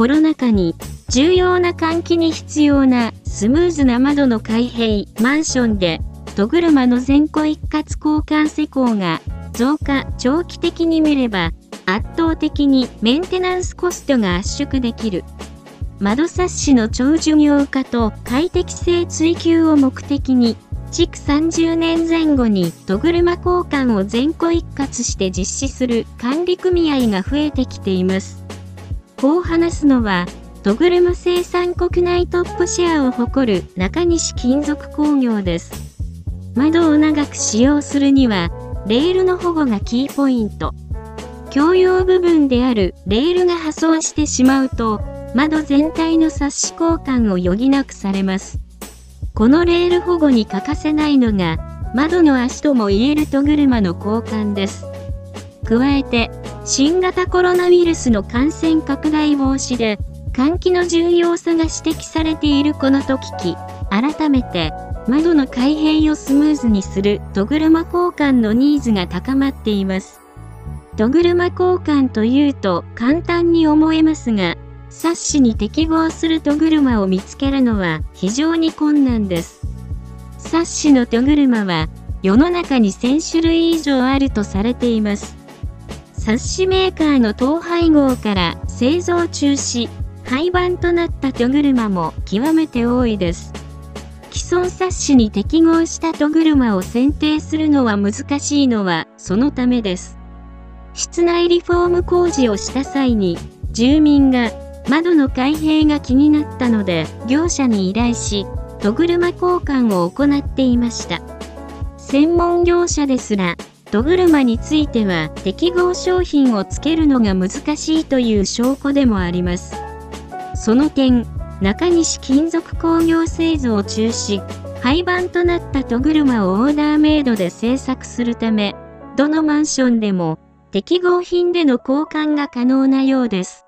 コロナ禍に重要な換気に必要なスムーズな窓の開閉、マンションで、戸車の全戸一括交換施工が増加、長期的に見れば、圧倒的にメンテナンスコストが圧縮できる。窓サッシの長寿業化と快適性追求を目的に、築30年前後に戸車交換を全戸一括して実施する管理組合が増えてきています。こう話すのは、戸車生産国内トップシェアを誇る中西金属工業です。窓を長く使用するには、レールの保護がキーポイント。共用部分であるレールが破損してしまうと、窓全体のサッシ交換を余儀なくされます。このレール保護に欠かせないのが、窓の足とも言える戸車の交換です。加えて、新型コロナウイルスの感染拡大防止で、換気の重要さが指摘されているこの時期、改めて、窓の開閉をスムーズにする戸車交換のニーズが高まっています。戸車交換というと簡単に思えますが、冊子に適合する戸車を見つけるのは非常に困難です。冊子の戸車は世の中に1000種類以上あるとされています。冊子メーカーの統廃合から製造中止、廃盤となった戸車も極めて多いです。既存冊子に適合した戸車を選定するのは難しいのはそのためです。室内リフォーム工事をした際に住民が窓の開閉が気になったので業者に依頼し、戸車交換を行っていました。専門業者ですら、戸車については適合商品をつけるのが難しいという証拠でもあります。その点、中西金属工業製造を中止、廃盤となった戸車をオーダーメイドで製作するため、どのマンションでも適合品での交換が可能なようです。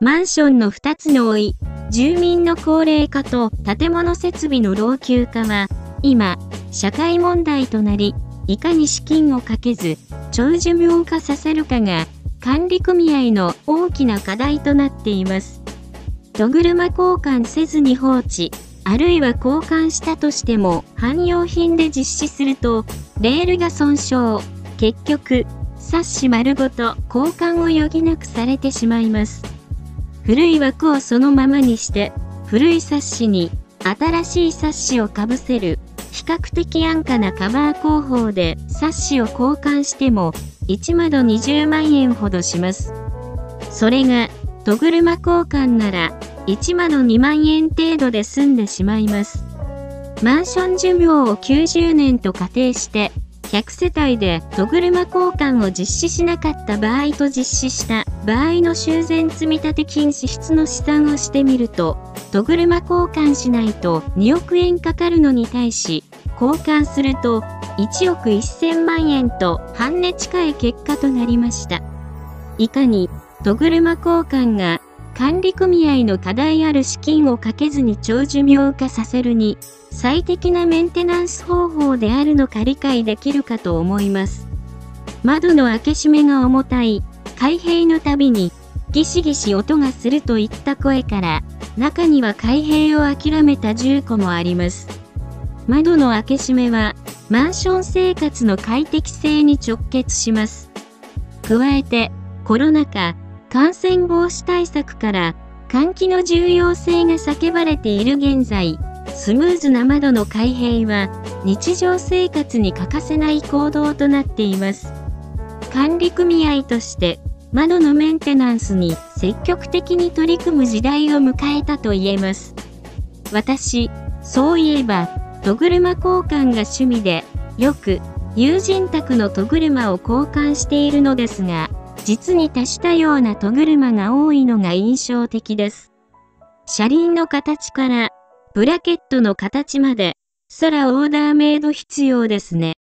マンションの2つの老い、住民の高齢化と建物設備の老朽化は、今、社会問題となり、いかに資金をかけず、長寿命化させるかが、管理組合の大きな課題となっています。戸車交換せずに放置、あるいは交換したとしても、汎用品で実施すると、レールが損傷、結局、冊子丸ごと交換を余儀なくされてしまいます。古い枠をそのままにして、古い冊子に新しい冊子をかぶせる、比較的安価なカバー工法で冊子を交換しても、1窓20万円ほどします。それが、戸車交換なら、1窓2万円程度で済んでしまいます。マンション寿命を90年と仮定して、100世帯で戸車交換を実施しなかった場合と実施した場合の修繕積立金支出の試算をしてみると、戸車交換しないと2億円かかるのに対し、交換すると1億1000万円と半値近い結果となりました。いかに戸車交換が管理組合の課題ある資金をかけずに長寿命化させるに最適なメンテナンス方法であるのか理解できるかと思います。窓の開け閉めが重たい、開閉のたびにギシギシ音がするといった声から、中には開閉を諦めた住戸もあります。窓の開け閉めは、マンション生活の快適性に直結します。加えて、コロナ禍、感染防止対策から換気の重要性が叫ばれている現在、スムーズな窓の開閉は日常生活に欠かせない行動となっています。管理組合として窓のメンテナンスに積極的に取り組む時代を迎えたと言えます。私、そういえば、戸車交換が趣味で、よく友人宅の戸車を交換しているのですが、実に多したような戸車が多いのが印象的です。車輪の形から、ブラケットの形まで、空オーダーメイド必要ですね。